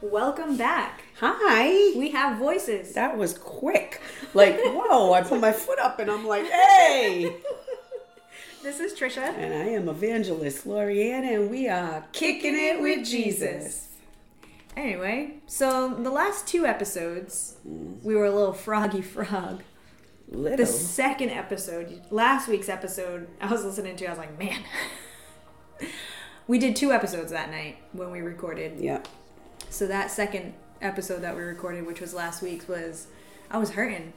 Welcome back. Hi. We have voices. That was quick. Like, whoa, I put my foot up and I'm like, hey. This is Trisha. And I am evangelist Lorianne, and we are kicking it with Jesus. Anyway, so the last two episodes, mm. we were a little froggy frog. Little. The second episode, last week's episode, I was listening to, I was like, man. we did two episodes that night when we recorded. Yeah. So that second episode that we recorded, which was last week's, was I was hurting.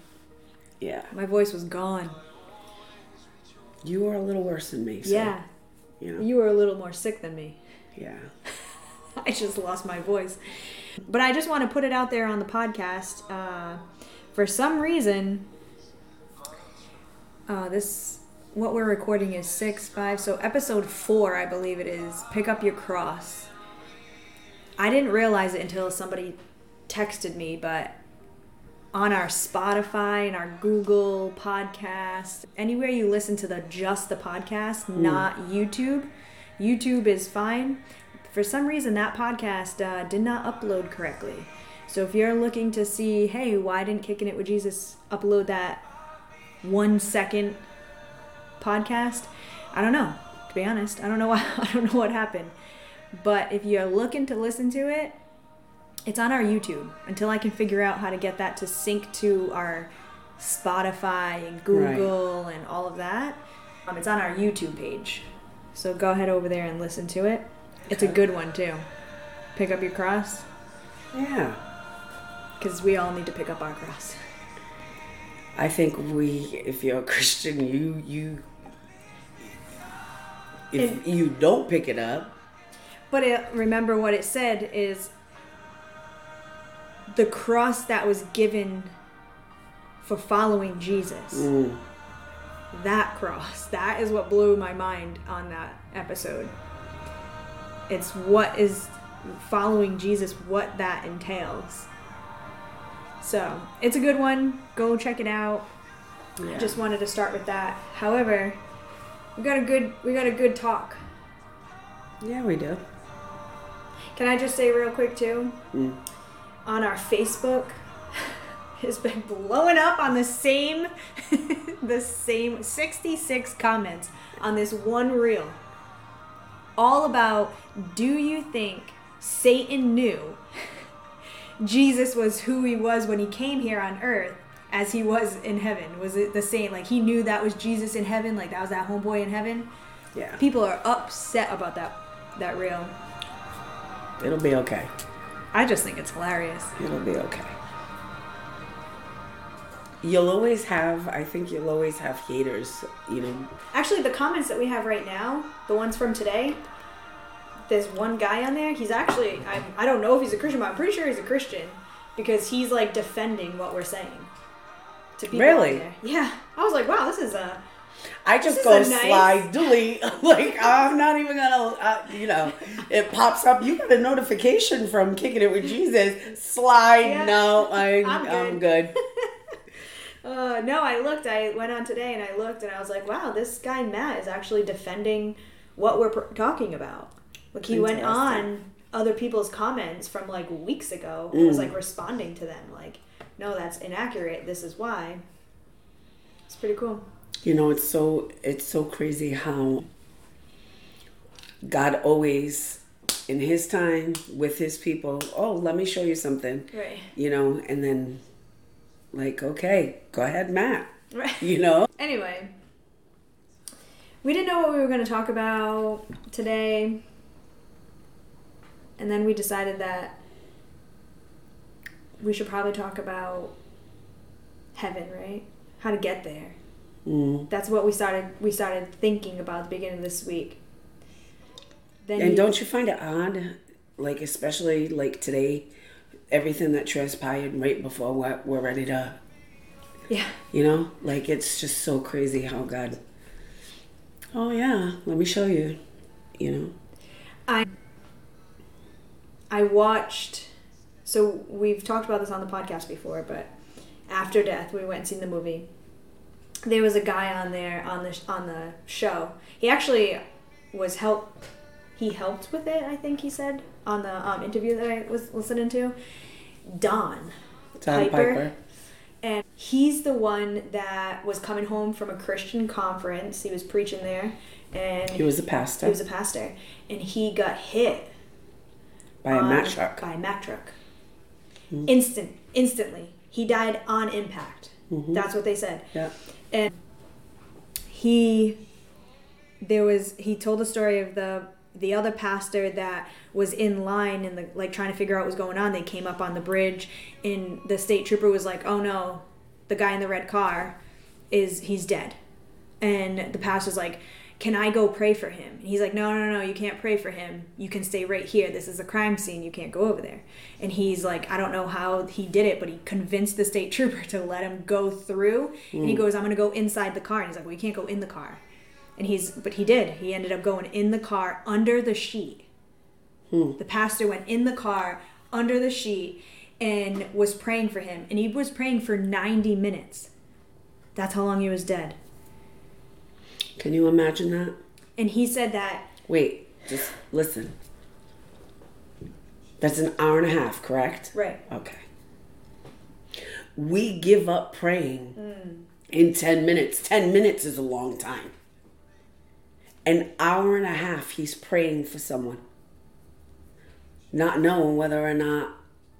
Yeah. My voice was gone. You are a little worse than me. So, yeah. You know. You were a little more sick than me. yeah. I just lost my voice. But I just want to put it out there on the podcast. Uh, for some reason, uh, this what we're recording is six five. So episode four, I believe it is. Pick up your cross. I didn't realize it until somebody texted me, but on our Spotify and our Google podcast, anywhere you listen to the just the podcast, not YouTube. YouTube is fine. For some reason, that podcast uh, did not upload correctly. So if you're looking to see, hey, why didn't Kicking It with Jesus upload that one second podcast? I don't know. To be honest, I don't know. Why, I don't know what happened. But if you're looking to listen to it, it's on our YouTube until I can figure out how to get that to sync to our Spotify and Google and all of that. Um, it's on our YouTube page. So go ahead over there and listen to it. It's a good one too. Pick up your cross Yeah. because we all need to pick up our cross. I think we, if you're a Christian, you, you, if you don't pick it up, But it, remember what it said is the cross that was given for following Jesus. mm, that cross that is what blew my mind on that episode. It's what is following jesus what that entails. So it's a good one. Go check it out. Yeah. i just wanted to start with that. However we got a good we got a good talk. Yeah, we do. Can i just say real quick too? Mm. on our facebook has been blowing up on the same the same 66 comments on this one reel. All about do you think satan knew jesus was who he was when he came here on earth as he was in heaven? Was it the same? Like he knew that was jesus in heaven like that was that homeboy in heaven? Yeah. people are upset about that that reel It'll be okay. i just think it's hilarious It'll be okay. You'll always have, I think you'll always have haters, you know. Actually, the comments that we have right now, the ones from today, there's one guy on there. He's actually, I, I don't know if he's a Christian, but I'm pretty sure he's a Christian because he's like defending what we're saying. To people Really? there. Yeah. I was like, wow, this is a. I just go nice- slide, delete. like, I'm not even gonna, uh, you know, it pops up. You got a notification from Kicking It with Jesus. Slide. Yeah. No, I, I'm I'm good. Uh, no, I looked. I went on today and I looked and I was like, wow, this guy Matt is actually defending what we're pr- talking about. Like he went on other people's comments from like weeks ago and was Mm. like responding to them. Like, no, that's inaccurate. This is why. It's pretty cool. You know, it's so it's so crazy how God always in his time with his people, oh, let me show you something. Right. You know, and then like, okay, go ahead, Matt. Right. You know? Anyway, we didn't know what we were going to talk about today. And then we decided that we should probably talk about heaven, right? How to get there. Mm. That's what we started we started thinking about at the beginning of this week. Then And you- don't you find it odd, like especially like today, everything that transpired right before what we're ready to, Yeah. you know, like it's just so crazy how God. Oh yeah, let me show you, you know. I I watched. So we've talked about this on the podcast before, but after death, we went and seen the movie. There was a guy on there on the on the show. He actually was help. He helped with it. I think he said on the um, interview that I was listening to, Don. Don Piper. And he's the one that was coming home from a Christian conference. He was preaching there, and He was a pastor he was a pastor, and he got hit by a Mack truck. By a Mack truck. Instant, instantly, he died on impact. That's what they said. Yeah. And he, there was he told the story of the the other pastor that was in line and like trying to figure out what was going on. They came up on the bridge, and the state trooper was like, "Oh no, the guy in the red car is he's dead," and the pastor's like. Can I go pray for him? And he's like, No, no, no, you can't pray for him. You can stay right here. This is a crime scene. You can't go over there. And he's like, I don't know how he did it, but he convinced the state trooper to let him go through. And he goes, I'm going to go inside the car. And he's like, Well, you can't go in the car. And he's, but he did. He ended up going in the car under the sheet. Hmm. The pastor went in the car under the sheet and was praying for him. And he was praying for 90 minutes. That's how long he was dead. Can you imagine that? And he said that, Wait, just listen. That's an hour and a half, correct? right. Okay. We give up praying mm. in 10 minutes. 10 minutes is a long time. An hour and a half, he's praying for someone. Not knowing whether or not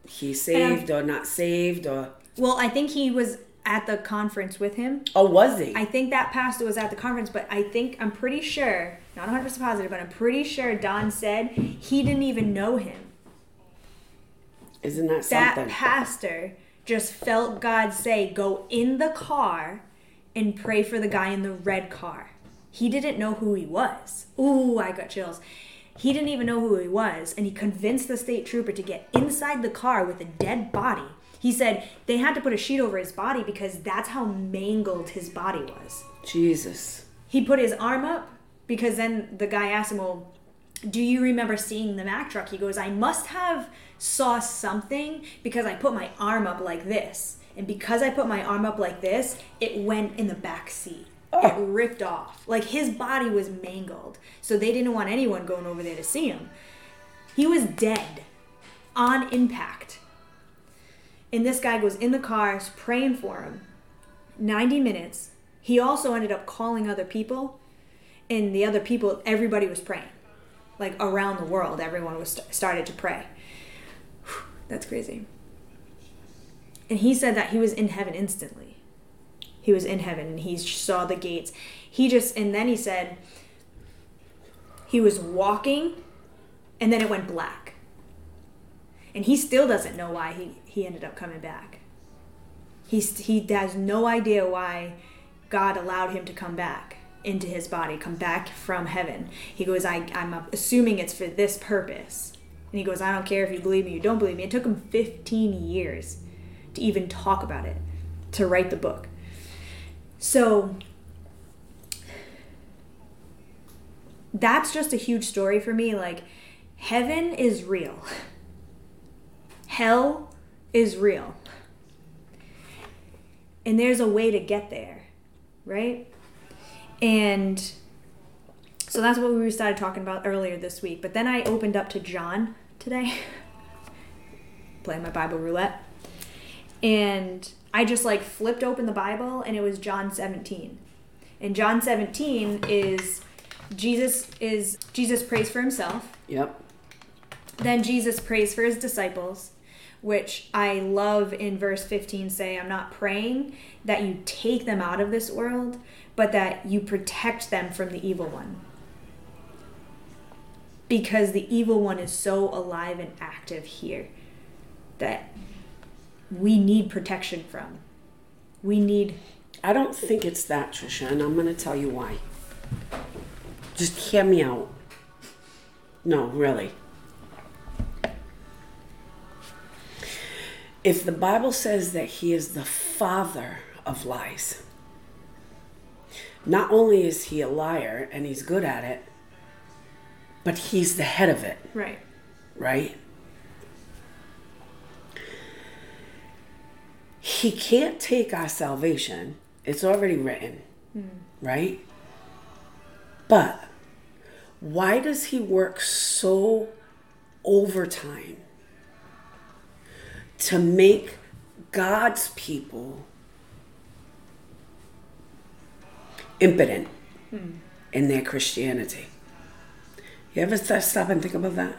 he's saved or not saved or. Well, I think he was at the conference with him. Oh, was he? I think that pastor was at the conference, but I think I'm pretty sure, not 100% positive, but I'm pretty sure Don said he didn't even know him. Isn't that That something? pastor just felt God say, "Go in the car and pray for the guy in the red car." He didn't know who he was. Ooh, I got chills. He didn't even know who he was, and he convinced the state trooper to get inside the car with a dead body. He said they had to put a sheet over his body because that's how mangled his body was. Jesus. He put his arm up because then the guy asked him, "Well, do you remember seeing the Mack truck?" He goes, "I must have saw something because I put my arm up like this, and because I put my arm up like this, it went in the back seat. Oh. ripped off. Like his body was mangled, so they didn't want anyone going over there to see him. He was dead on impact." And this guy goes in the cars praying for him. 90 minutes. He also ended up calling other people, and the other people, everybody was praying. Like around the world, everyone was st- started to pray. Whew, That's crazy. And he said that he was in heaven instantly. He was in heaven and he saw the gates. He just, and then he said he was walking and then it went black. And he still doesn't know why he, he ended up coming back. He's, he has no idea why God allowed him to come back into his body, come back from heaven. He goes, I, I'm assuming it's for this purpose. And he goes, I don't care if you believe me, you don't believe me. It took him 15 years to even talk about it, to write the book. So that's just a huge story for me. Like, heaven is real, hell is real. And there's a way to get there, right? And so that's what we started talking about earlier this week. But then I opened up to John today, playing my Bible roulette. And I just like flipped open the Bible and it was John 17. And John 17 is Jesus is Jesus prays for himself. Yep. Then Jesus prays for his disciples, which I love in verse 15 say, I'm not praying that you take them out of this world, but that you protect them from the evil one. Because the evil one is so alive and active here that we need protection from. We need I don't think it's that, Trisha, and I'm going to tell you why. Just hear me out. No, really. If the Bible says that he is the father of lies, not only is he a liar and he's good at it, but he's the head of it, right. right? He can't take our salvation. It's already written, hmm. right? But why does he work so overtime to make God's people impotent hmm. in their Christianity. You ever stop and think about that?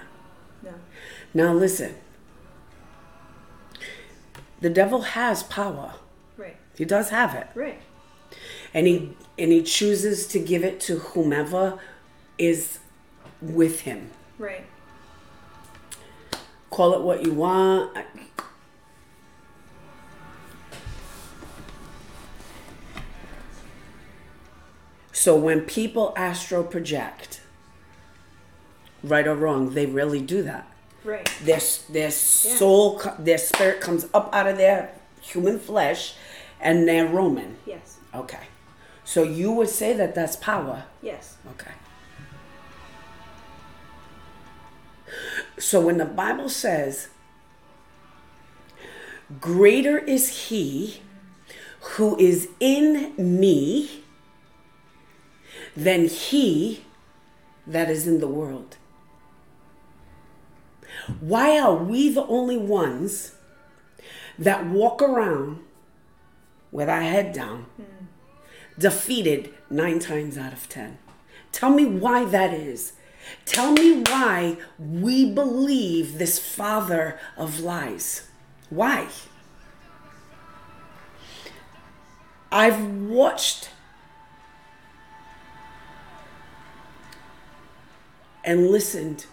No. Now listen. The devil has power. Right. He does have it. Right. And he and he chooses to give it to whomever is with him. Right. Call it what you want. So when people astral project, right or wrong, they really do that. Right. Their their soul, their spirit comes up out of their human flesh, and they're roaming. Yes. Okay, so you would say that that's power. Yes. Okay. So when the Bible says, Greater is he who is in me than he that is in the world. Why are we the only ones that walk around with our head down, defeated nine times out of ten? Tell me why that is. Tell me why we believe this father of lies. Why? I've watched and listened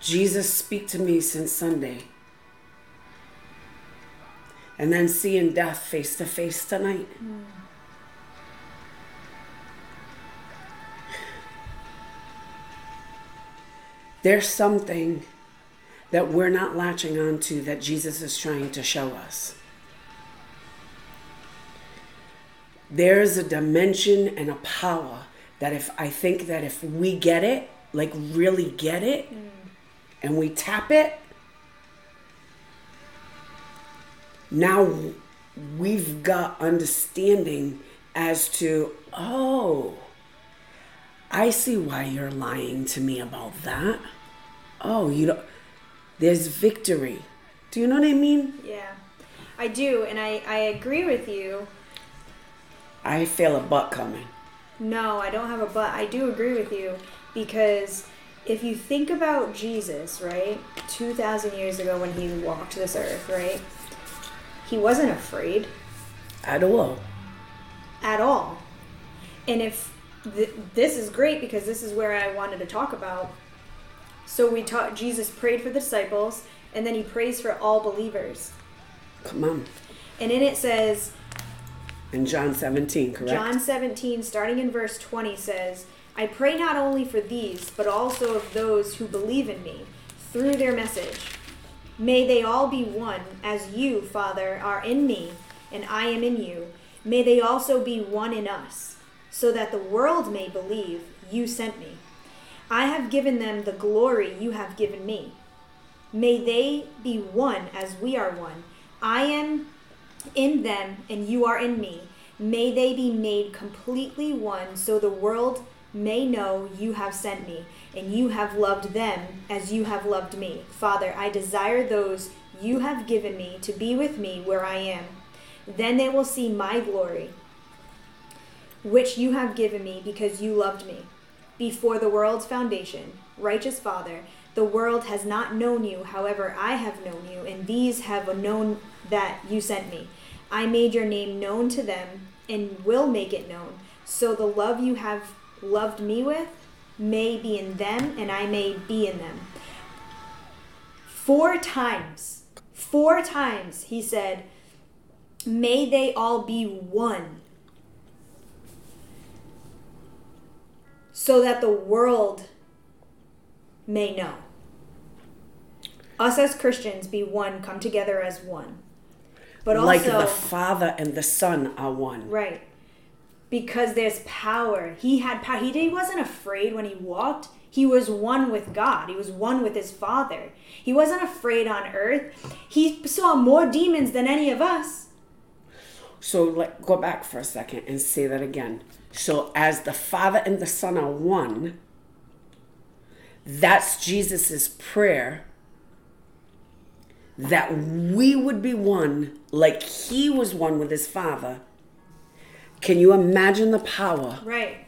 Jesus speak to me since Sunday. And then seeing death face to face tonight. There's something that we're not latching onto that Jesus is trying to show us. There's a dimension and a power that if I think that if we get it, like really get it, mm. And we tap it, now we've got understanding as to, oh, I see why you're lying to me about that. Oh, you don't, there's victory. Do you know what I mean? Yeah. I do, and I, I agree with you. I feel a butt coming. No, I don't have a butt. I do agree with you because if you think about Jesus, right, 2,000 years ago when he walked this earth, right, he wasn't afraid At all. at all. And if th- this is great because this is where I wanted to talk about. So we taught Jesus prayed for the disciples and then he prays for all believers. Come on. And in it says, In John 17, correct? John 17, starting in verse 20, says, I pray not only for these, but also of those who believe in me through their message. May they all be one, as you, Father, are in me, and I am in you. May they also be one in us, so that the world may believe you sent me. I have given them the glory you have given me. May they be one as we are one. I am in them and you are in me. May they be made completely one so the world may know you have sent me and you have loved them as you have loved me. Father, I desire those you have given me to be with me where I am. Then they will see my glory, which you have given me because you loved me. Before the world's foundation, righteous Father, the world has not known you, however, I have known you, and these have known that you sent me. I made your name known to them and will make it known, so the love you have loved me with may be in them and I may be in them. Four times, four times he said, May they all be one, so that the world may know. Us as Christians be one, come together as one. But also, like the Father and the Son are one. Right. Because there's power. He had power. He, he wasn't afraid when he walked. He was one with God. He was one with his Father. He wasn't afraid on earth. He saw more demons than any of us. So let go back for a second and say that again. So as the Father and the Son are one, that's Jesus' prayer that we would be one like he was one with his father. Can you imagine the power? Right.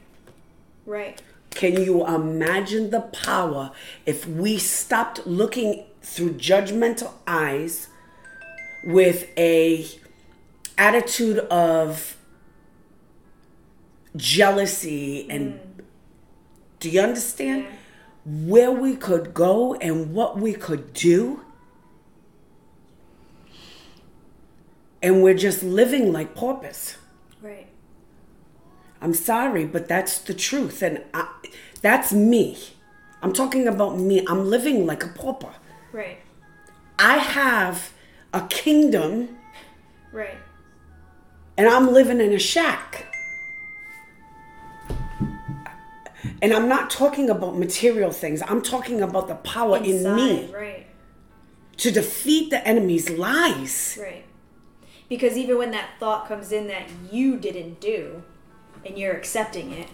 Right. Can you imagine the power if we stopped looking through judgmental eyes with a attitude of jealousy and mm. do you understand Yeah. where we could go and what we could do and we're just living like paupers. I'm sorry, but that's the truth. And I, that's me. I'm talking about me. I'm living like a pauper. Right. I have a kingdom Right. and I'm living in a shack. And I'm not talking about material things. I'm talking about the power in me Inside, Right. to defeat the enemy's lies. Right. Because even when that thought comes in that you didn't do and you're accepting it,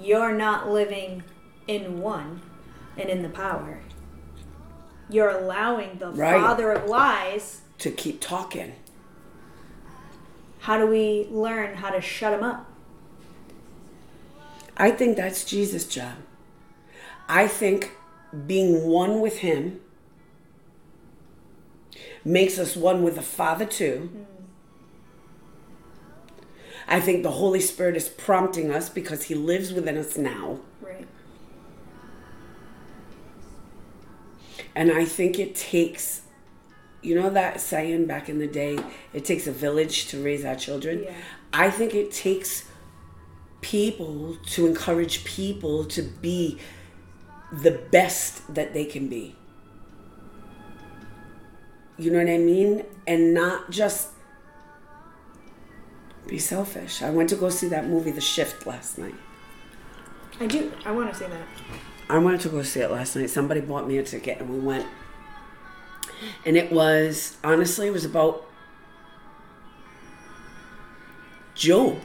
you're not living in one and in the power. You're allowing the Right. father of lies. To keep talking. How do we learn how to shut him up? I think that's Jesus' job. I think being one with Him makes us one with the Father too. Mm. I think the Holy Spirit is prompting us because He lives within us now. Right. And I think it takes, you know, that saying back in the day, it takes a village to raise our children. Yeah. I think it takes people to encourage people to be the best that they can be. You know what I mean? And not just be selfish. I went to go see that movie, The Shift, last night. I do. I want to say that. I wanted to go see it last night. Somebody bought me a ticket and we went. And it was, honestly, it was about Job.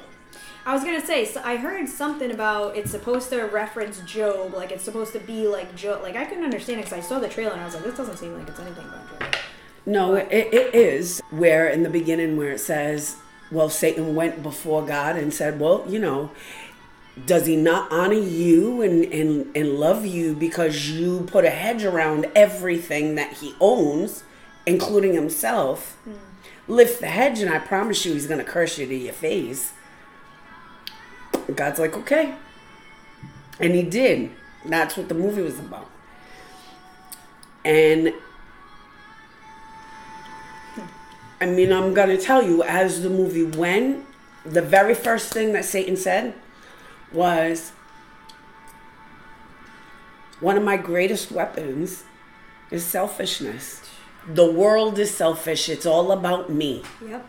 I was gonna say. So I heard something about it's supposed to reference Job, like it's supposed to be like Job. Like I couldn't understand it because I saw the trailer and I was like, this doesn't seem like it's anything about Job. No, it, it is where in the beginning where it says, well, Satan went before God and said, well, you know, does he not honor you and, and, and love you because you put a hedge around everything that he owns, including himself? Hmm. Lift the hedge, and I promise you, he's going to curse you to your face. God's like, okay. And he did. That's what the movie was about. And I mean, I'm going to tell you, as the movie went, the very first thing that Satan said was one of my greatest weapons is selfishness. The world is selfish. It's all about me. Yep.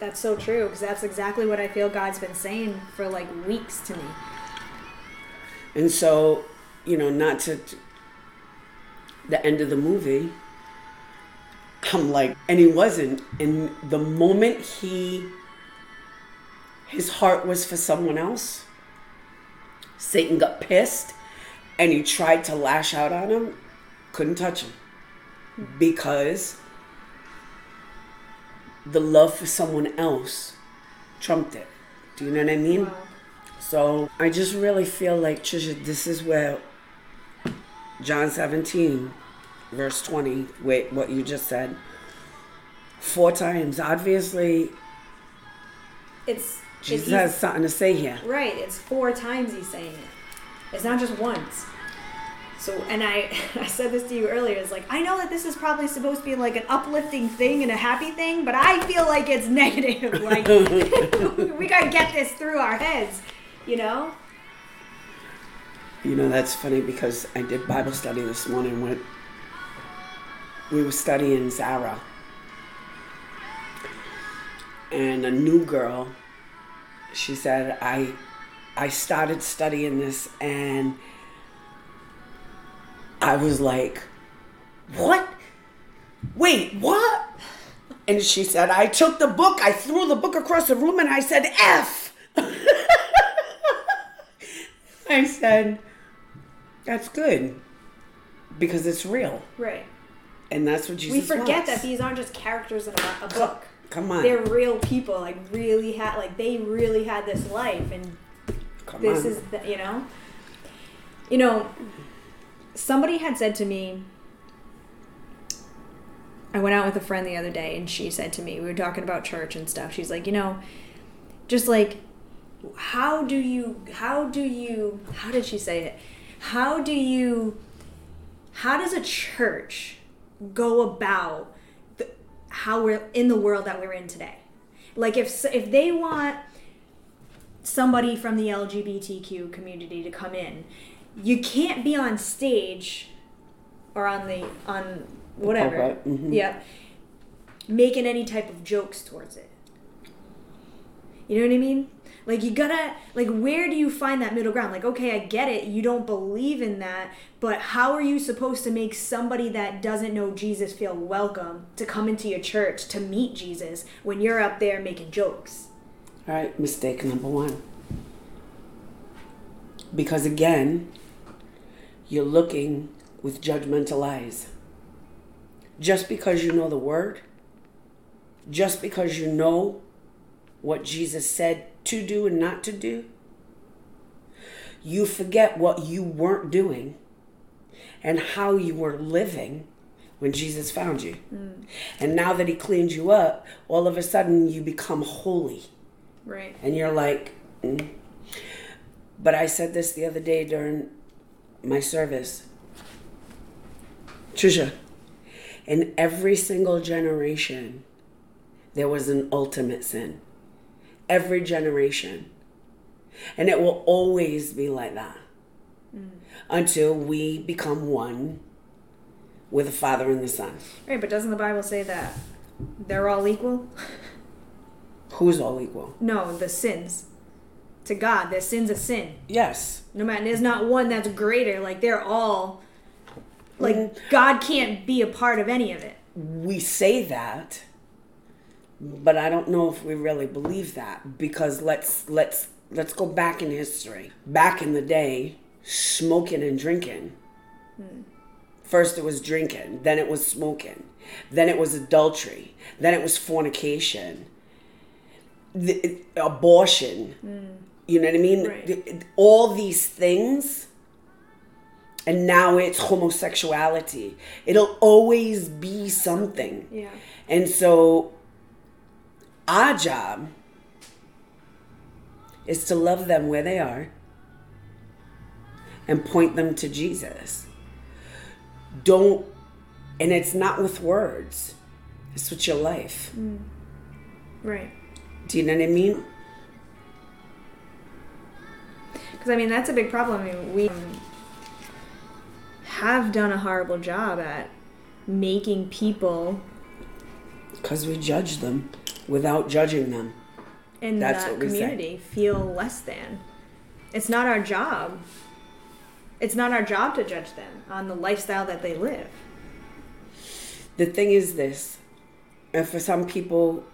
That's so true because that's exactly what I feel God's been saying for like weeks to me. And so, you know, not to the end of the movie, I'm like, and he wasn't. And the moment he, his heart was for someone else, Satan got pissed and he tried to lash out on him, couldn't touch him because the love for someone else trumped it. Do you know what I mean? Wow. So I just really feel like Trisha, this is where John 17, verse 20, wait, what you just said, four times. Obviously, It's Jesus has something to say here. right. It's four times he's saying it. It's not just once. So, and I, I said this to you earlier. It's like I know that this is probably supposed to be like an uplifting thing and a happy thing, but I feel like it's negative. Like we gotta get this through our heads, you know? You know, that's funny because I did Bible study this morning when we were studying Zara. And a new girl, she said, I I started studying this and I was like, What? Wait, what? And she said, I took the book, I threw the book across the room and I said, F. I said, That's good. because it's real, Right. And that's what Jesus. we forget wants. that these aren't just characters in a, a book. Come on, They're real people. Like really had like they really had this life, and come this on. is the, you know. You know, somebody had said to me. I went out with a friend the other day, and she said to me, we were talking about church and stuff. She's like, you know, just like, how do you, how do you, how did she say it? How do you, how does a church go about the, how we're in the world that we're in today? Like, if if they want somebody from the LGBTQ community to come in, you can't be on stage or on the on whatever. pulpit, mhm. Yeah. Making any type of jokes towards it. You know what I mean? Like you gotta like where do you find that middle ground? Like okay, I get it. You don't believe in that, but how are you supposed to make somebody that doesn't know Jesus feel welcome to come into your church to meet Jesus when you're up there making jokes? All right, mistake number one. Because again, you're looking with judgmental eyes. Just because you know the word, just because you know what Jesus said to do and not to do, you forget what you weren't doing and how you were living when Jesus found you. And now that he cleaned you up, all of a sudden you become holy Right. and you're like mm. but i said this the other day during my service trisha in every single generation there was an ultimate sin every generation and it will always be like that until we become one with the father and the son Right, but doesn't the Bible say that they're all equal? who's all equal No, the sins. To God, their sin's a sin. yes No matter there's not one that's greater. Like they're all like Mm. God can't be a part of any of it. we say that but i don't know if we really believe that because let's let's let's go back in history. Back in the day smoking and drinking. Hmm. First it was drinking then it was smoking then it was adultery then it was fornication the, abortion. Hmm. You know what i mean? Right. All these things and now it's homosexuality. It'll always be something. Yeah. and so our job is to love them where they are and point them to Jesus. Don't, and it's not with words, it's with your life. Hmm. Right. Do you know what I mean? Because I mean that's a big problem. I mean, we have done a horrible job at making people Because we judge them without judging them. in That's that what we community feel less than. It's not our job. It's not our job to judge them on the lifestyle that they live. The thing is this, and for some people,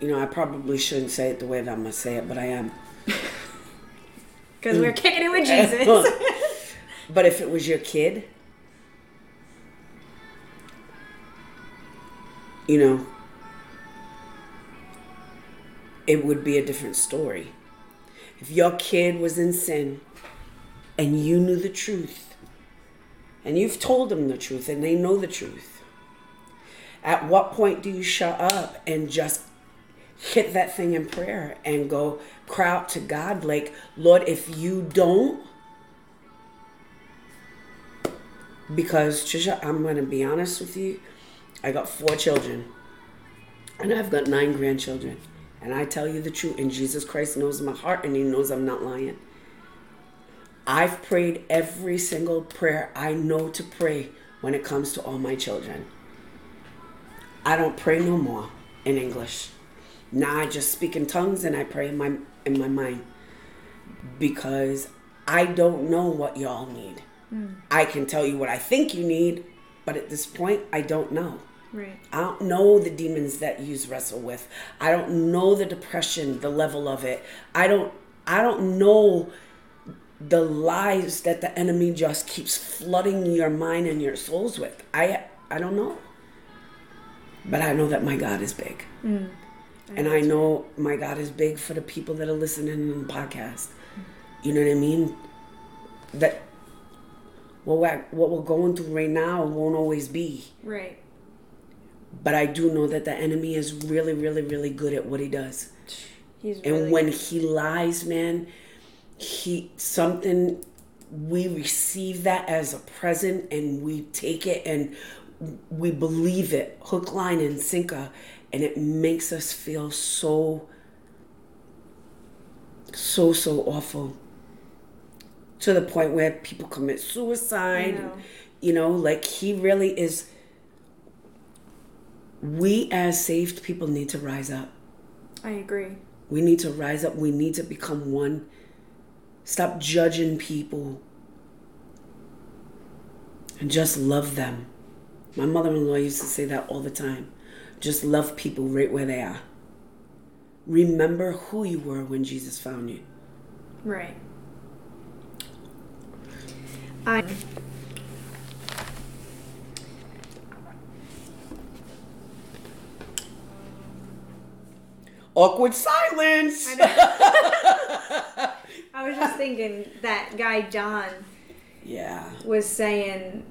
you know, I probably shouldn't say it the way that I'm to say it, but I am. Because we're kicking it with Jesus. But if it was your kid, you know, it would be a different story. If your kid was in sin and you knew the truth, and you've told them the truth and they know the truth, at what point do you shut up and just hit that thing in prayer and go cry out to God like, Lord, if you don't, because Trisha, I'm going to be honest with you. I got four children, and I've got nine grandchildren. And I tell you the truth, and Jesus Christ knows my heart, and He knows I'm not lying. I've prayed every single prayer I know to pray when it comes to all my children. I don't pray no more in English. Now I just speak in tongues and I pray in my in my mind because I don't know what y'all need. Hmm. I can tell you what I think you need, but at this point I don't know. Right. I don't know the demons that you wrestle with. I don't know the depression, the level of it. I don't I don't know the lies that the enemy just keeps flooding your mind and your souls with. I I don't know. But I know that my God is big. Mm, I and I know my God is big for the people that are listening in the podcast. You know what I mean? That what we're, what we're going through right now won't always be. Right. But I do know that the enemy is really, really, really good at what he does. He's and really when good. he lies, man, he something we receive that as a present and we take it and we believe it hook line and sinker and it makes us feel so so so awful to the point where people commit suicide know. you know like he really is we as saved people need to rise up. I agree. we need to rise up. We need to become one. Stop judging people and just love them. My mother-in-law used to say that all the time. Just love people right where they are. Remember who you were when jesus found you. Right. I awkward silence. I was just thinking that guy Don yeah. was saying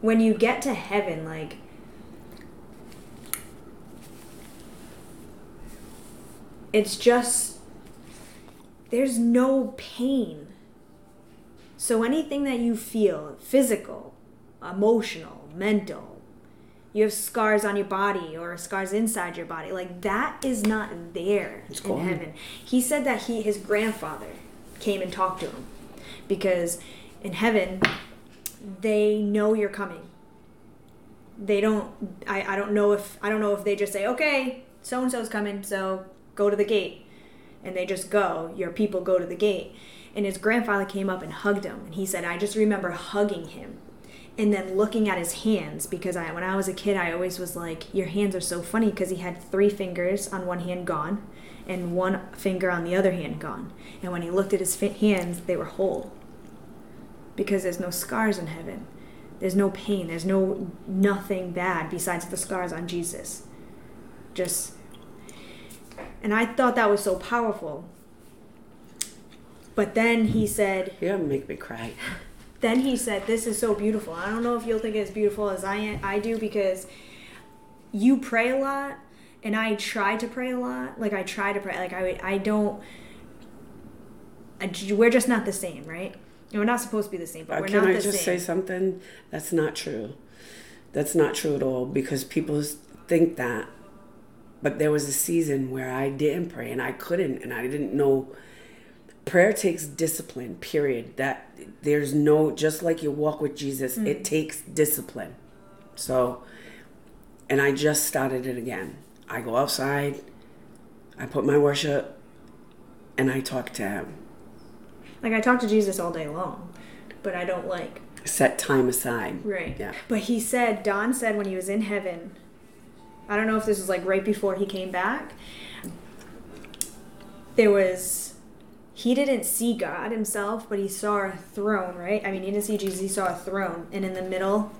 when you get to heaven like it's just there's no pain. So anything that you feel physical emotional mental you have scars on your body or scars inside your body. Like that is not there It's in gone. heaven. He said that he his grandfather came and talked to him because in heaven they know you're coming. They don't I, I don't know if i don't know if they just say okay so and so's coming so go to the gate. And they just go your people go to the gate. And his grandfather came up and hugged him. And he said i just remember hugging him and then looking at his hands because I when I was a kid I always was like your hands are so funny because he had three fingers on one hand gone and one finger on the other hand gone. And when he looked at his fi- hands they were whole. Because there's no scars in heaven. There's no pain. There's no nothing bad besides the scars on Jesus. Just and I thought that was so powerful. But then he said yeah make me cry then he said, "This is so beautiful. I don't know if you'll think it's beautiful as I I do because you pray a lot, and I try to pray a lot. Like I try to pray. Like I I don't. I, we're just not the same, right? And we're not supposed to be the same, but Uh, we're can not I the just same. say something? That's not true. That's not true at all because people think that. But there was a season where I didn't pray and I couldn't and I didn't know. Prayer takes discipline, period. That there's no, just like you walk with Jesus, it mm. takes discipline. So, and I just started it again. I go outside, I put my worship, and I talk to him. Like I talk to Jesus all day long, but I don't like Set time aside. Right. Yeah. But he said, Don said when he was in heaven, I don't know if this was like right before he came back, there was, he didn't see God himself, but he saw a throne, right? I mean, he didn't see Jesus, he saw a throne. And in the middle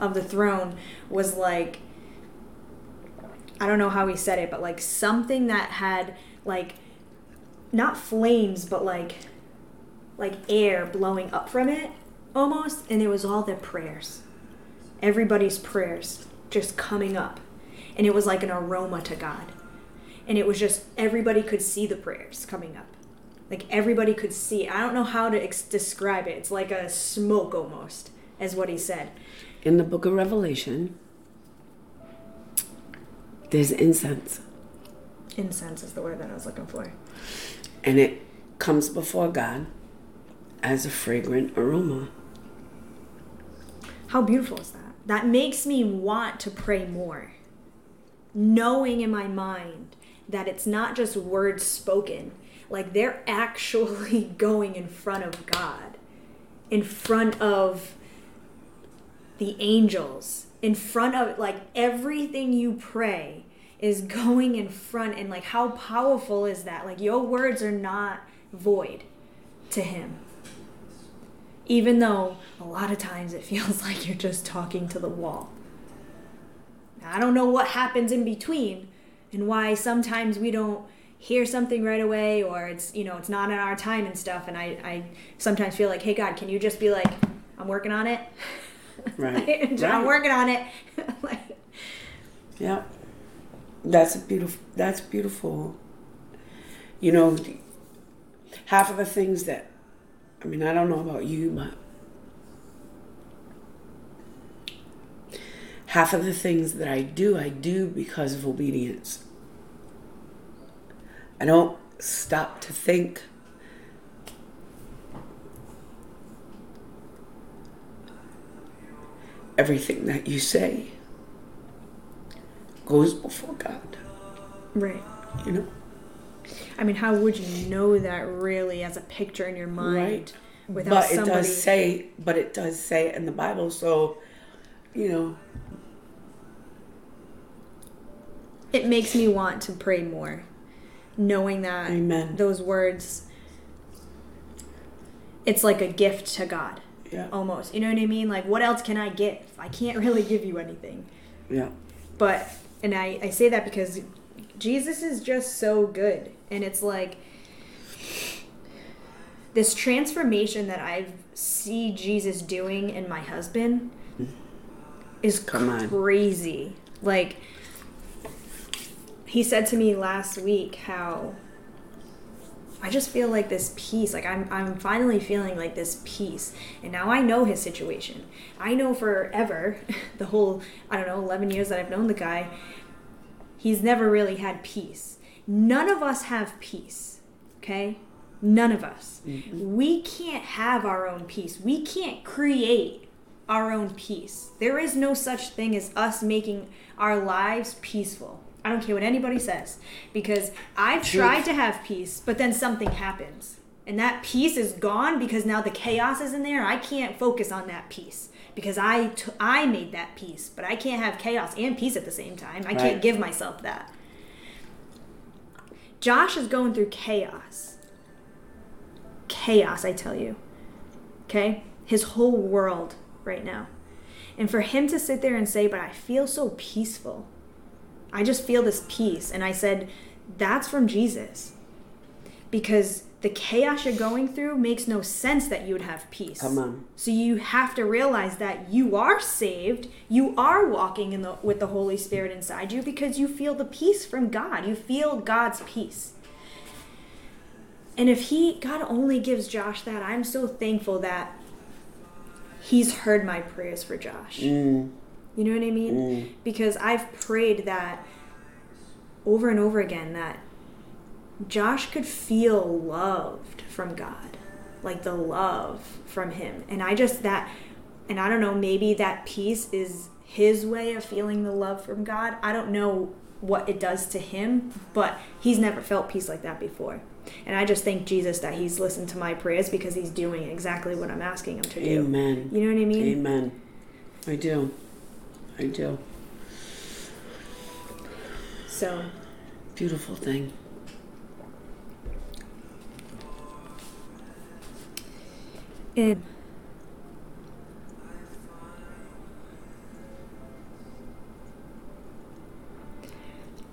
of the throne was like, I don't know how he said it, but like something that had like, not flames, but like, like air blowing up from it almost. And it was all their prayers. Everybody's prayers just coming up. And it was like an aroma to god. And it was just everybody could see the prayers coming up like everybody could see i don't know how to ex- describe it it's like a smoke almost as what he said In the book of Revelation, there's incense, incense is the word that i was looking for and it comes before God as a fragrant aroma. How beautiful is that? That makes me want to pray more. Knowing in my mind that it's not just words spoken, like they're actually going in front of God, in front of the angels, in front of like everything you pray is going in front and like how powerful is that? Like your words are not void to him. Even though a lot of times it feels like you're just talking to the wall. I don't know what happens in between and why sometimes we don't hear something right away or it's you know it's not in our time and stuff and I, I sometimes feel like hey god can you just be like i'm working on it Right. i'm working on it like, Yeah. That's a beautiful. That's beautiful. You know, half of the things that, I mean, I don't know about you, but half of the things that I do, I do because of obedience. I don't stop to think. Everything that you say goes before God, right you know? i mean how would you know that really as a picture in your mind Right. without but it somebody does say, but it does say it in the Bible. So, you know, it makes me want to pray more knowing that Amen. those words it's like a gift to god yeah, almost. You know what i mean? Like what else can i give? I can't really give you anything. Yeah, but and I, I say that because jesus is just so good. And it's like this transformation that i see jesus doing in my husband mm-hmm. is Come on. crazy. Like he said to me last week how I just feel like this peace. Like I'm I'm finally feeling like this peace. And now I know his situation. I know forever, the whole I don't know, 11 years that I've known the guy, he's never really had peace. None of us have peace. Okay? None of us. Mm-hmm. We can't have our own peace. We can't create our own peace. There is no such thing as us making our lives peaceful. I don't care what anybody says because I've Truth. tried to have peace, but then something happens. And that peace is gone because now the chaos is in there. I can't focus on that peace because I, t- I made that peace, but I can't have chaos and peace at the same time. I Right. can't give myself that. Josh is going through chaos. Chaos, I tell you. Okay? His whole world right now. And for him to sit there and say, But I feel so peaceful. I just feel this peace. And I said, That's from Jesus. Because the chaos you're going through makes no sense that you would have peace. Come on. So you have to realize that you are saved. You are walking in the with the Holy Spirit inside you because you feel the peace from God. You feel God's peace. And if he God only gives Josh that, I'm so thankful that he's heard my prayers for Josh. Mm, You know what I mean? mm, Because I've prayed that over and over again that Josh could feel loved from God, like the love from Him. And I just, that, and I don't know, maybe that peace is his way of feeling the love from God. I don't know what it does to him, but he's never felt peace like that before. And I just thank Jesus that he's listened to my prayers because he's doing exactly what I'm asking him to do. amen. You know what I mean? Amen. I do. I do. So, Beautiful thing. and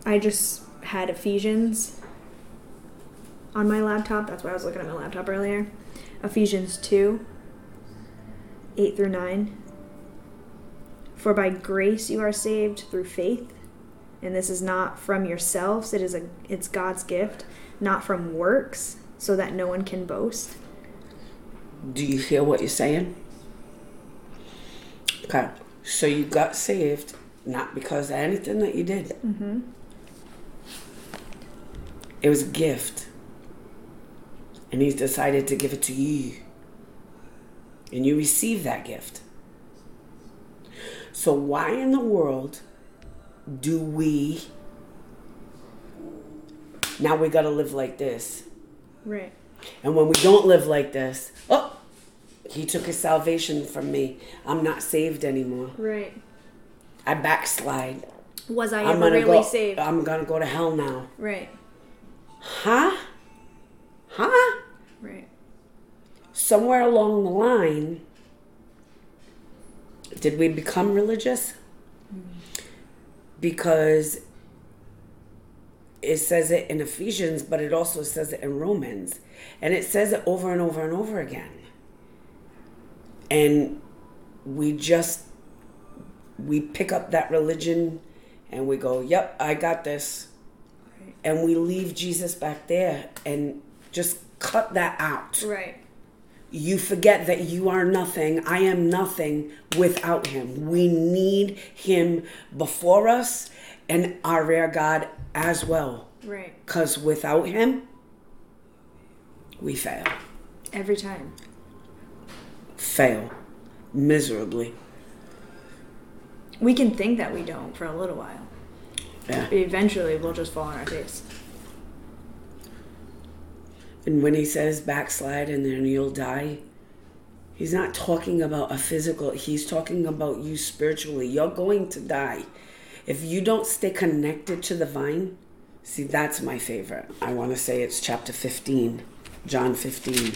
I just had Ephesians on my laptop. That's why I was looking at my laptop earlier. Ephesians 2 8 through 9. For by grace you are saved through faith, and this is not from yourselves, it is a it's God's gift, not from works, so that no one can boast. Do you hear what you're saying? Okay. So you got saved not because of anything that you did. Mm-hmm. It was a gift. And he's decided to give it to you. And you receive that gift. So why in the world do we now we got to live like this? Right. And when we don't live like this, oh, he took his salvation from me. I'm not saved anymore. Right. I backslide. Was I I'm ever really go. saved? I'm gonna go to hell now. right. Huh? Huh? Right. Somewhere along the line, did we become religious? Because it says it in Ephesians, but it also says it in Romans. And it says it over and over and over again. And we just we pick up that religion and we go, "Yep, I got this." Right. And we leave Jesus back there and just cut that out. Right. You forget that you are nothing. I am nothing without him. We need him before us and our rear God as well. Right. Because without him, we fail. Every time. Fail miserably. We can think that we don't for a little while. Yeah. But eventually we'll just fall on our face. And when he says backslide and then you'll die, he's not talking about a physical, he's talking about you spiritually. You're going to die. If you don't stay connected to the vine, see, that's my favorite. I want to say it's chapter 15, John 15.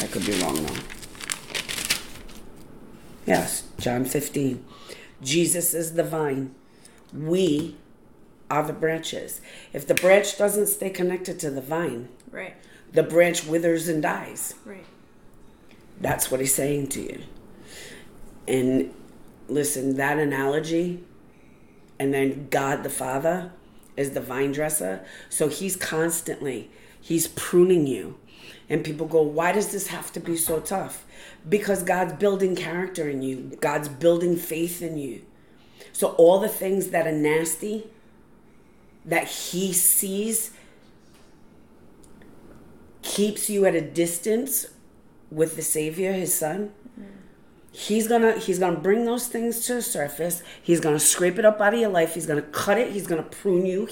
I could be wrong though. Yes, John 15. Jesus is the vine. We are the branches. If the branch doesn't stay connected to the vine, Right. the branch withers and dies. Right. That's what he's saying to you. And listen, that analogy, and then God the Father is the vine dresser. So he's constantly, he's pruning you. And people go, why does this have to be so tough? Because God's building character in you, God's building faith in you. So all the things that are nasty, that he sees, keeps you at a distance with the savior his son he's gonna he's gonna bring those things to the surface. He's gonna scrape it up out of your life. He's gonna cut it. He's gonna prune you.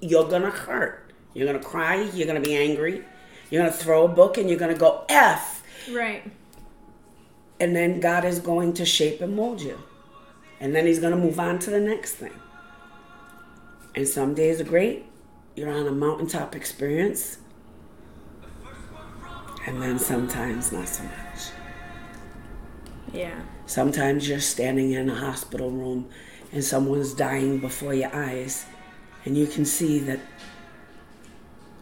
You're gonna hurt. You're gonna cry. You're gonna be angry. You're gonna throw a book and you're gonna go f. Right. and then god is going to shape and mold you. And then he's gonna move on to the next thing and some days are great. You're on a mountaintop experience. And then sometimes not so much. Yeah. Sometimes you're standing in a hospital room and someone's dying before your eyes, and you can see that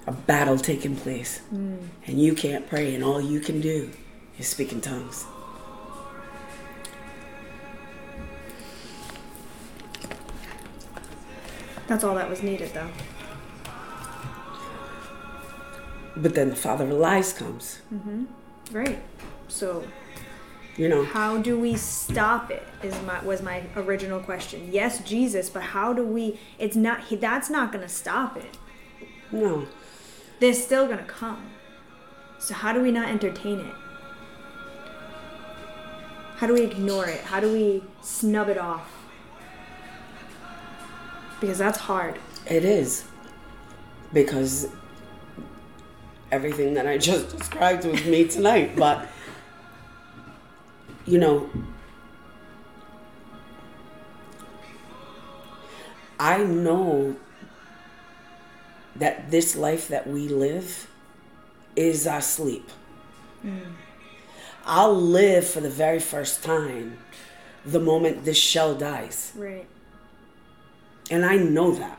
a battle taking place, mm. and you can't pray, and all you can do is speak in tongues. That's all that was needed though. But then the father of lies comes. Mm-hmm. Right. So You know, how do we stop it is my was my original question yes jesus but how do we it's not he, that's not gonna stop it no. they're still gonna come so how do we not entertain it how do we ignore it how do we snub it off because that's hard It is. Because everything that I just described was me tonight. But, you know, I know that this life that we live is our sleep. Mm. I'll live for the very first time the moment this shell dies. right And I know that.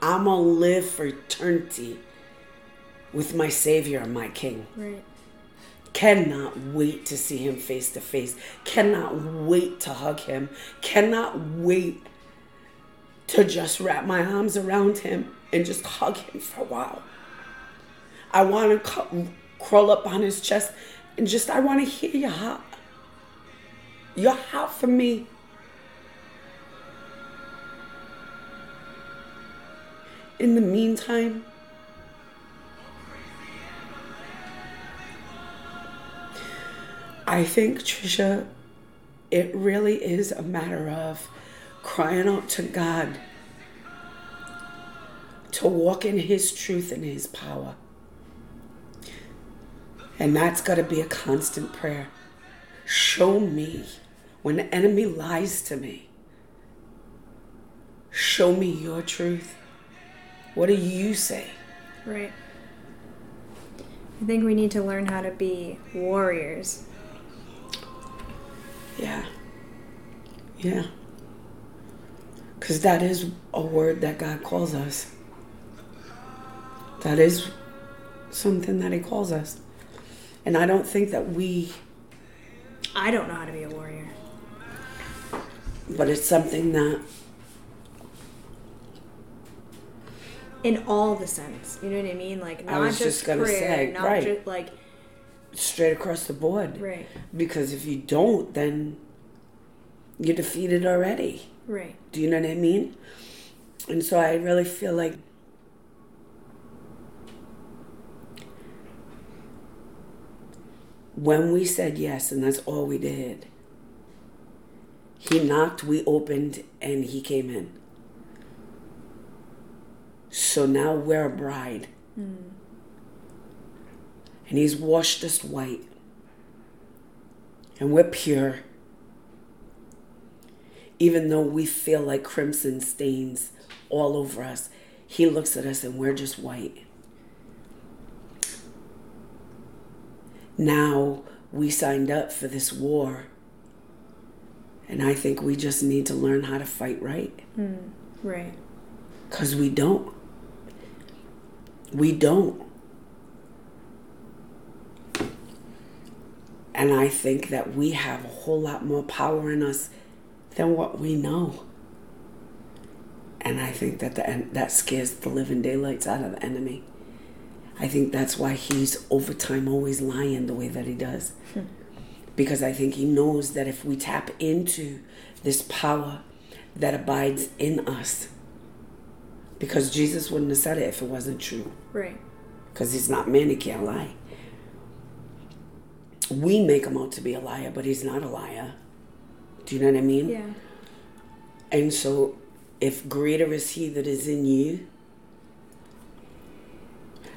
I'm going to live for eternity with my Savior and my King. right Cannot wait to see Him face to face. Cannot wait to hug Him. Cannot wait to just wrap my arms around Him and just hug Him for a while. I want to cu- crawl up on His chest and just, I want to hear your heart. Your heart for me. In the meantime, I think, Trisha, it really is a matter of crying out to God to walk in His truth and His power. And that's got to be a constant prayer. Show me when the enemy lies to me. Show me your truth. What do you say? Right. I think we need to learn how to be warriors. Yeah. Yeah. Because that is a word that God calls us. That is something that He calls us. And I don't think that we, I don't know how to be a warrior. but it's something that, In all the sense. You know what I mean? Like not was just, just prayer, say, not right. just like straight across the board. right. Because if you don't, then you're defeated already. Right. Do you know what I mean? And so I really feel like when we said yes, and that's all we did, he knocked, we opened, and he came in. So now we're a bride. Hmm. And he's washed us white. And we're pure even though we feel like crimson stains all over us, he looks at us and we're just white. Now we signed up for this war. And I think we just need to learn how to fight right. Hmm. Right. Because we don't. We don't. And I think that we have a whole lot more power in us than what we know. And I think that the, that scares the living daylights out of the enemy. I think that's why he's over time always lying the way that he does. Hmm. Because I think he knows that if we tap into this power that abides in us, because Jesus wouldn't have said it if it wasn't true Right. because he's not man, he can't lie. We make him out to be a liar, but he's not a liar. Do you know what I mean? Yeah. And so, if greater is he that is in you,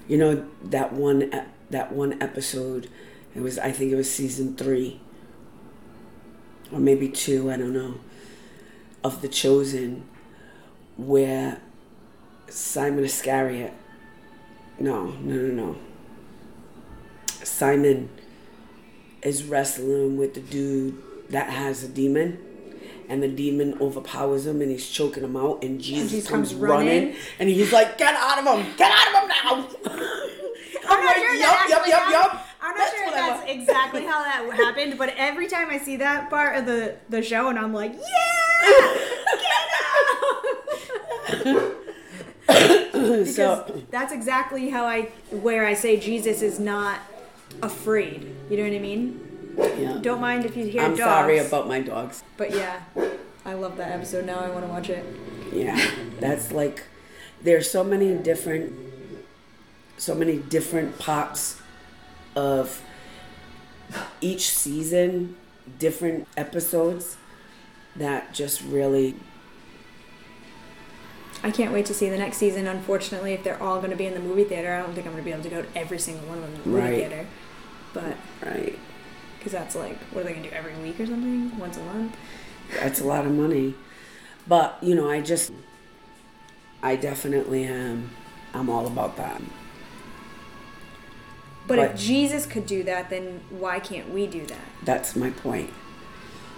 you know that one that one episode, it was I think it was season three, or maybe two, I don't know, of the Chosen, where Simon Iscariot, no, no, no, no, Simon is wrestling with the dude that has a demon. And the demon overpowers him and he's choking him out. And Jesus, Jesus comes, comes running. running. and he's like, Get out of him! Get out of him now! I'm not like, sure yup, yup, yup, yup. I'm not That's sure if that's exactly how that happened, but every time I see that part of the, the show, and I'm like, yeah, get out! because so, that's exactly how I where I say Jesus is not afraid. You know what I mean? yeah. Don't mind if you hear I'm dogs. sorry about my dogs. But yeah, I love that episode. Now I want to watch it. Yeah, that's like there's so many different so many different parts of each season, different episodes that just really I can't wait to see the next season. Unfortunately, if they're all going to be in the movie theater, I don't think I'm going to be able to go to every single one of them in the movie Right. theater. But right. because that's like, what are they going to do every week or something? Once a month? That's a lot of money. But, you know, I just I definitely am I'm all about that. But, But- if Jesus could do that, then why can't we do that? That's my point.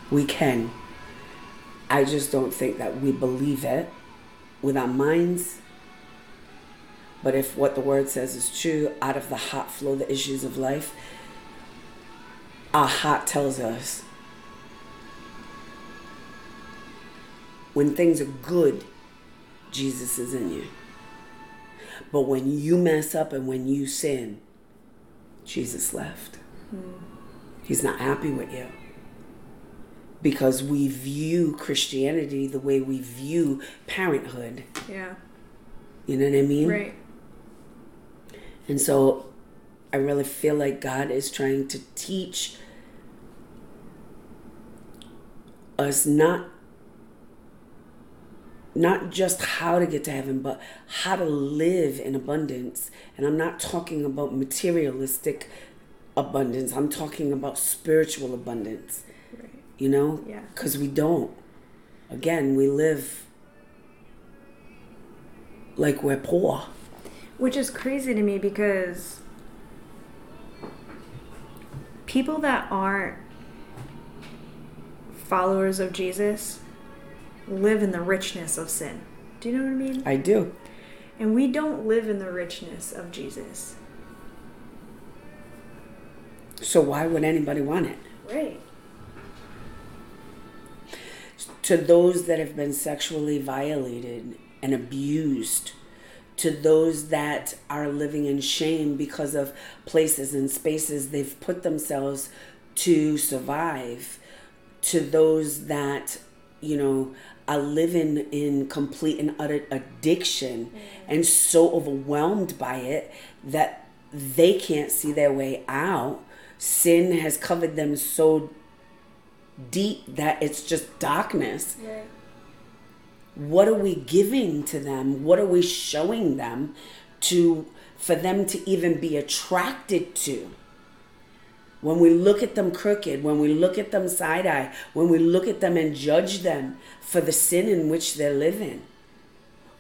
We can. I just don't think that we believe it with our minds. But if what the word says is true, out of the heart flow the issues of life, our heart tells us when things are good, Jesus is in you. But when you mess up and when you sin, Jesus left. Hmm. He's not happy with you. Because we view Christianity the way we view parenthood. Yeah. You know what I mean? Right. And so I really feel like God is trying to teach us not not just how to get to heaven, but how to live in abundance. And I'm not talking about materialistic abundance. I'm talking about spiritual abundance. You know? Yeah. Because we don't. Again, we live like we're poor. Which is crazy to me because people that aren't followers of Jesus live in the richness of sin. Do you know what I mean? I do. And we don't live in the richness of Jesus. So why would anybody want it? Right. To those that have been sexually violated and abused, to those that are living in shame because of places and spaces they've put themselves to survive, to those that, you know, are living in complete and utter addiction mm. and so overwhelmed by it that they can't see their way out. Sin has covered them so deep that it's just darkness. Right. What are we giving to them? What are we showing them to for them to even be attracted to? When we look at them crooked, when we look at them side eye, when we look at them and judge them for the sin in which they're living,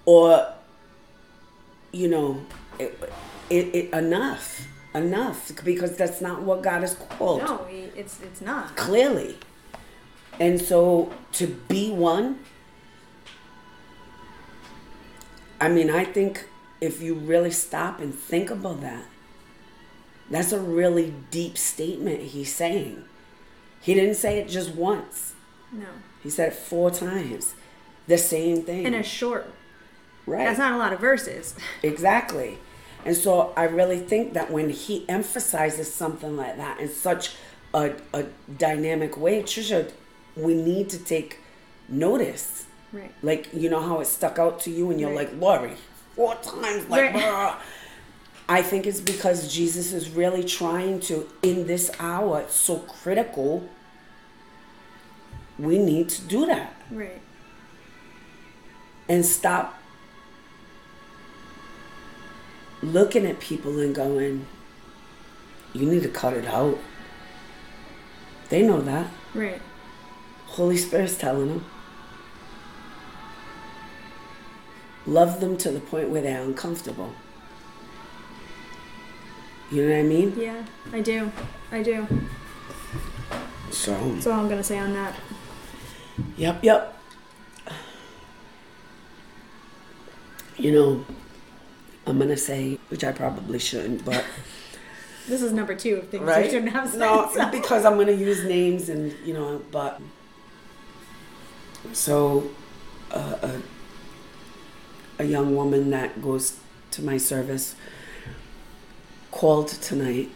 or, you know, it, it, it, enough, enough, because that's not what God has called. No, it's it's not. Clearly. And so to be one, I mean, I think if you really stop and think about that, that's a really deep statement he's saying. He didn't say it just once. No. He said it four times. The same thing. In a short. right. That's not a lot of verses. Exactly. And so I really think that when he emphasizes something like that in such a, a dynamic way, Trisha, we need to take notice. Right. Like, you know how it stuck out to you and you're Right. like, Lori, four times, like, Right. I think it's because Jesus is really trying to, in this hour, it's so critical. We need to do that Right. and stop looking at people and going, you need to cut it out. They know that. Right. Holy Spirit's telling them. Love them to the point where they're uncomfortable. You know what I mean? Yeah, I do. I do. So, That's all I'm gonna say on that. yep, yep. You know, I'm going to say, which I probably shouldn't, but. This is number two of things right? you shouldn't have said. no, so. because I'm gonna use names and you know, but so uh, a a young woman that goes to my service called tonight,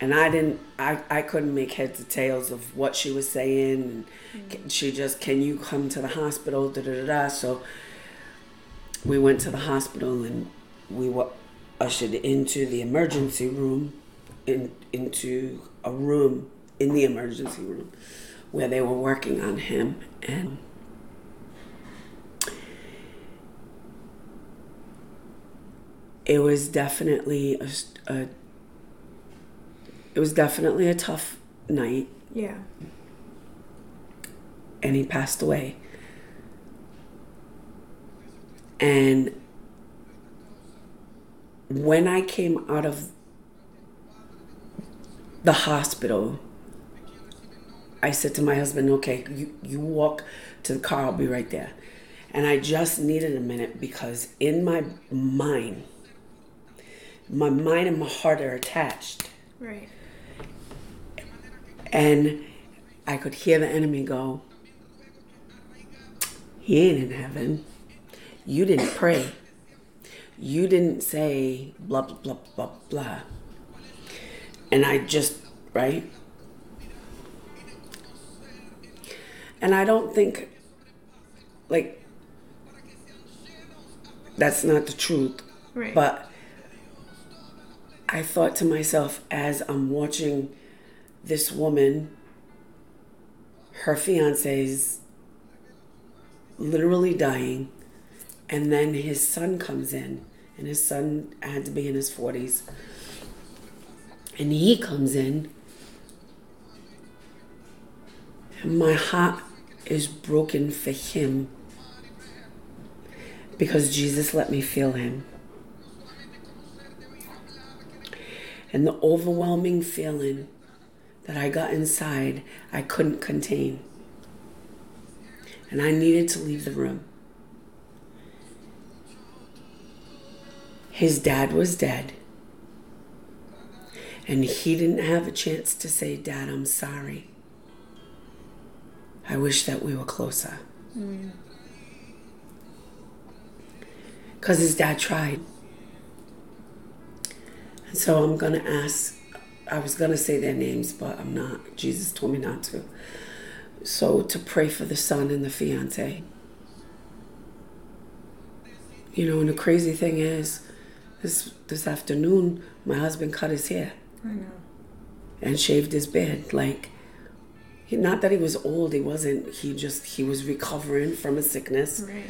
and I didn't, I I couldn't make heads or tails of what she was saying, and c- she just, can you come to the hospital? Da da da da. So we went to the hospital and we were ushered into the emergency room in into a room in the emergency room where they were working on him and it was definitely a, a- it was definitely a tough night Yeah. and he passed away and when I came out of the hospital, I said to my husband, okay, you, you walk to the car, I'll be right there. And I just needed a minute because in my mind, my mind and my heart are attached. Right. And I could hear the enemy go, He ain't in heaven. You didn't pray. You didn't say blah, blah, blah, blah, blah. And I just, right? And I don't think, like, that's not the truth. Right. But I thought to myself as I'm watching this woman, her fiance's literally dying, and then his son comes in, and his son had to be in his 40s. And he comes in, and my heart is broken for him because Jesus let me feel him. And the overwhelming feeling that I got inside, I couldn't contain. And I needed to leave the room. His dad was dead. And he didn't have a chance to say, Dad, I'm sorry. I wish that we were closer. Because his dad tried. And so I'm going to ask, I was going to say their names, but I'm not. Jesus told me not to. So to pray for the son and the fiance. You know, and the crazy thing is, this this afternoon, my husband cut his hair I know. and shaved his beard. Like, he, not that he was old, he wasn't. He just he was recovering from a sickness, Right.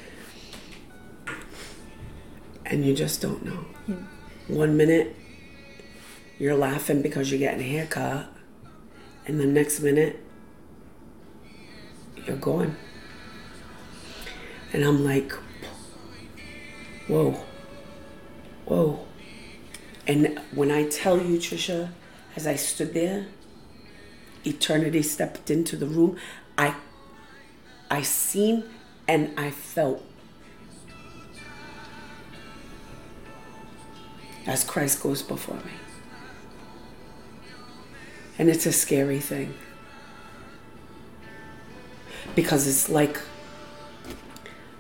and you just don't know. Yeah. One minute, you're laughing because you're getting a haircut, and the next minute, you're gone. And I'm like, whoa, whoa. And when I tell you, Trisha, as I stood there, eternity stepped into the room. I, I seen and I felt as Christ goes before me. And it's a scary thing. Because it's like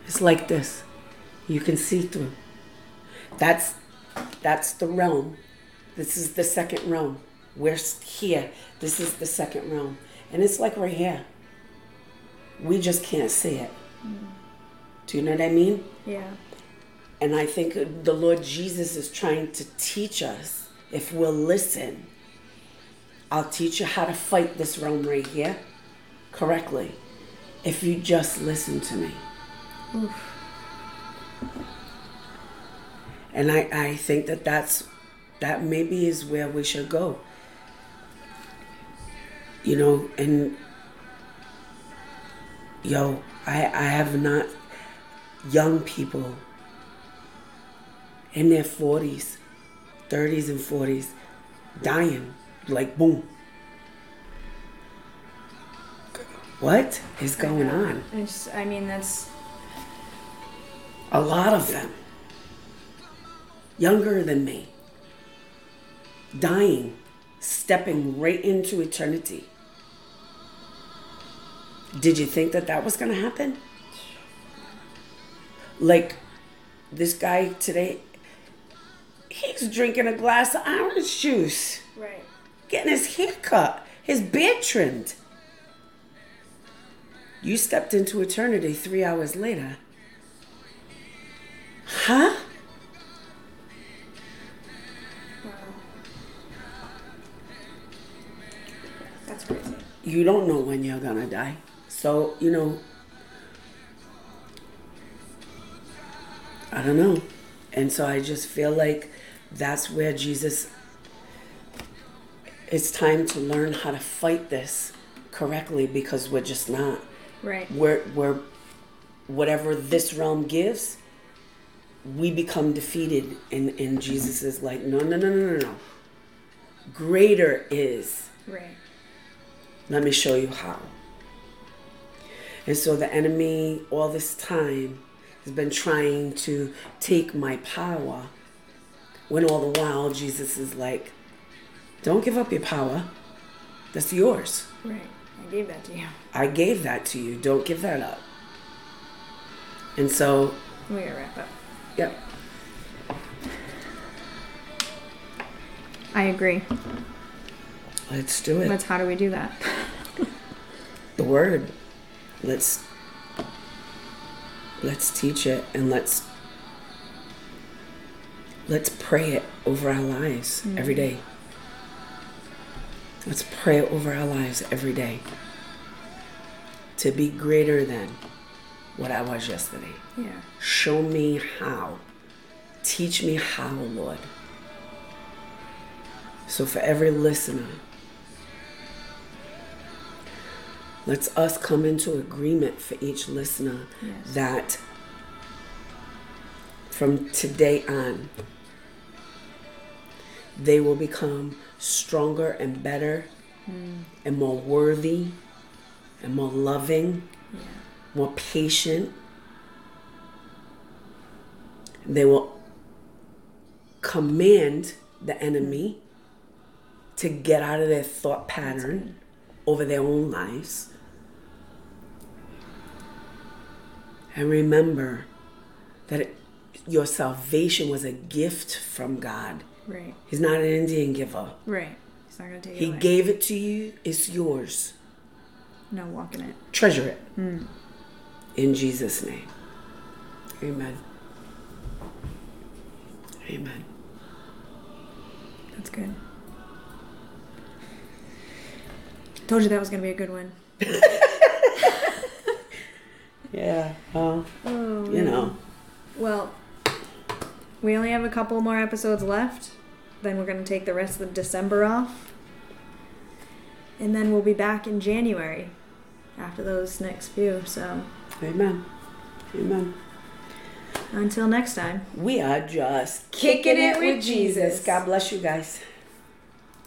it's like this. You can see through. That's that's the realm. This is the second realm. We're here. This is the second realm. And it's like we're here. We just can't see it. Mm. Do you know what I mean? Yeah. And I think uh, the Lord Jesus is trying to teach us if we'll listen. I'll teach you how to fight this realm right here correctly if you just listen to me. And I, I think that that's that maybe is where we should go. You know, and yo, I I have not young people in their 40s, 30s, and 40s dying. Like, boom. What is going on? It's, I mean, that's A lot of them, younger than me, dying, stepping right into eternity. Did you think that that was going to happen? Like, this guy today, he's drinking a glass of orange juice, right. getting his hair cut, his beard trimmed. You stepped into eternity three hours later. Huh? That's crazy. You don't know when you're gonna die. So, you know, I don't know. And so I just feel like that's where Jesus, it's time to learn how to fight this correctly because we're just not. Right. We're, we're, whatever this realm gives, we become defeated. And, and Jesus is like, no, no, no, no, no, no. Greater is. Right. Let me show you how. And so the enemy, all this time, has been trying to take my power. When all the while, Jesus is like, don't give up your power. That's yours. Right. I gave that to you. I gave that to you. Don't give that up. And so, We gotta wrap up. yep. I agree. Let's do it. Let's. How do we do that? the word. Let's let's teach it and let's let's pray it over our lives every mm. day. Let's pray it over our lives every day. To be greater than what I was yesterday. Yeah. Show me how. Teach me how, Lord. So, for every listener, let's us come into agreement for each listener Yes. that from today on, they will become stronger and better hmm. and more worthy and more loving, more patient. They will command the enemy to get out of their thought pattern over their own lives. And remember that it, your salvation was a gift from God. Right. He's not an Indian giver. Right. He's not gonna take it He gave it to you, it's yours. no walking it. Treasure it. Hmm. In Jesus' name. Amen. Amen. That's good. Told you that was gonna be a good one. Yeah. Well, Oh, you know. Well, we only have a couple more episodes left. Then we're going to take the rest of December off. And then we'll be back in January after those next few. So Amen. Amen. until next time. We are just Kicking it with Jesus. God bless you guys.